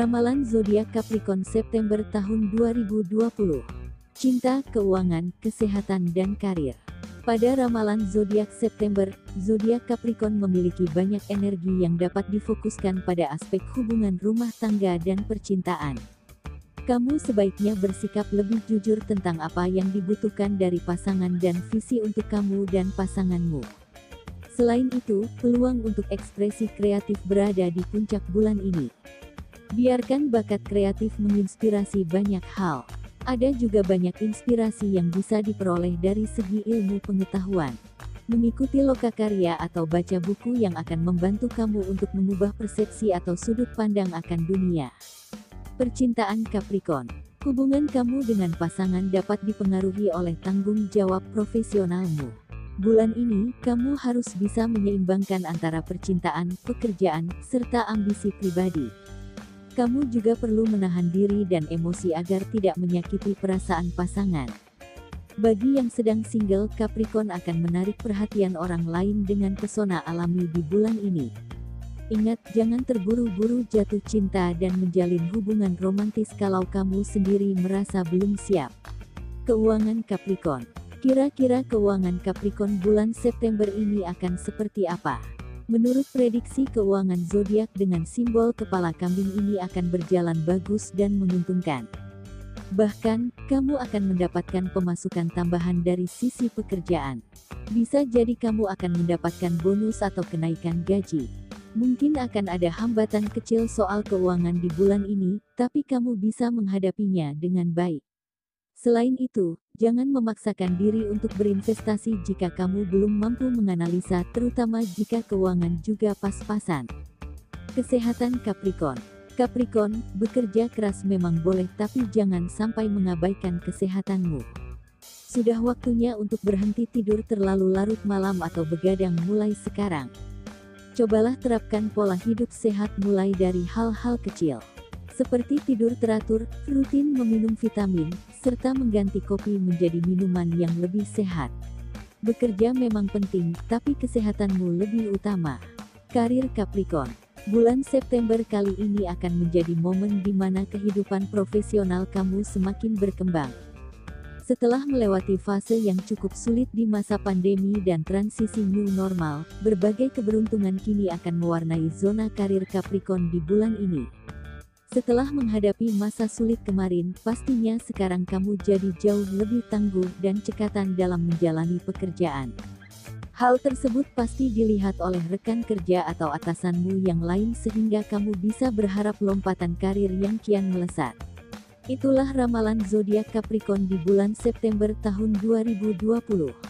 Ramalan zodiak Capricorn September tahun 2020. Cinta, keuangan, kesehatan dan karir. Pada ramalan zodiak September, zodiak Capricorn memiliki banyak energi yang dapat difokuskan pada aspek hubungan rumah tangga dan percintaan. Kamu sebaiknya bersikap lebih jujur tentang apa yang dibutuhkan dari pasangan dan visi untuk kamu dan pasanganmu. Selain itu, peluang untuk ekspresi kreatif berada di puncak bulan ini. Biarkan bakat kreatif menginspirasi banyak hal. Ada juga banyak inspirasi yang bisa diperoleh dari segi ilmu pengetahuan. Mengikuti lokakarya atau baca buku yang akan membantu kamu untuk mengubah persepsi atau sudut pandang akan dunia. Percintaan Capricorn Hubungan kamu dengan pasangan dapat dipengaruhi oleh tanggung jawab profesionalmu. Bulan ini, kamu harus bisa menyeimbangkan antara percintaan, pekerjaan, serta ambisi pribadi. Kamu juga perlu menahan diri dan emosi agar tidak menyakiti perasaan pasangan. Bagi yang sedang single, Capricorn akan menarik perhatian orang lain dengan pesona alami di bulan ini. Ingat, jangan terburu-buru jatuh cinta dan menjalin hubungan romantis kalau kamu sendiri merasa belum siap. Keuangan Capricorn Kira-kira keuangan Capricorn bulan September ini akan seperti apa? Menurut prediksi keuangan zodiak dengan simbol kepala kambing ini akan berjalan bagus dan menguntungkan. Bahkan, kamu akan mendapatkan pemasukan tambahan dari sisi pekerjaan. Bisa jadi kamu akan mendapatkan bonus atau kenaikan gaji. Mungkin akan ada hambatan kecil soal keuangan di bulan ini, tapi kamu bisa menghadapinya dengan baik. Selain itu, jangan memaksakan diri untuk berinvestasi jika kamu belum mampu menganalisa terutama jika keuangan juga pas-pasan. Kesehatan Capricorn Capricorn, bekerja keras memang boleh tapi jangan sampai mengabaikan kesehatanmu. Sudah waktunya untuk berhenti tidur terlalu larut malam atau begadang mulai sekarang. Cobalah terapkan pola hidup sehat mulai dari hal-hal kecil seperti tidur teratur, rutin meminum vitamin, serta mengganti kopi menjadi minuman yang lebih sehat. Bekerja memang penting, tapi kesehatanmu lebih utama. Karir Capricorn Bulan September kali ini akan menjadi momen di mana kehidupan profesional kamu semakin berkembang. Setelah melewati fase yang cukup sulit di masa pandemi dan transisi new normal, berbagai keberuntungan kini akan mewarnai zona karir Capricorn di bulan ini. Setelah menghadapi masa sulit kemarin, pastinya sekarang kamu jadi jauh lebih tangguh dan cekatan dalam menjalani pekerjaan. Hal tersebut pasti dilihat oleh rekan kerja atau atasanmu yang lain sehingga kamu bisa berharap lompatan karir yang kian melesat. Itulah ramalan zodiak Capricorn di bulan September tahun 2020.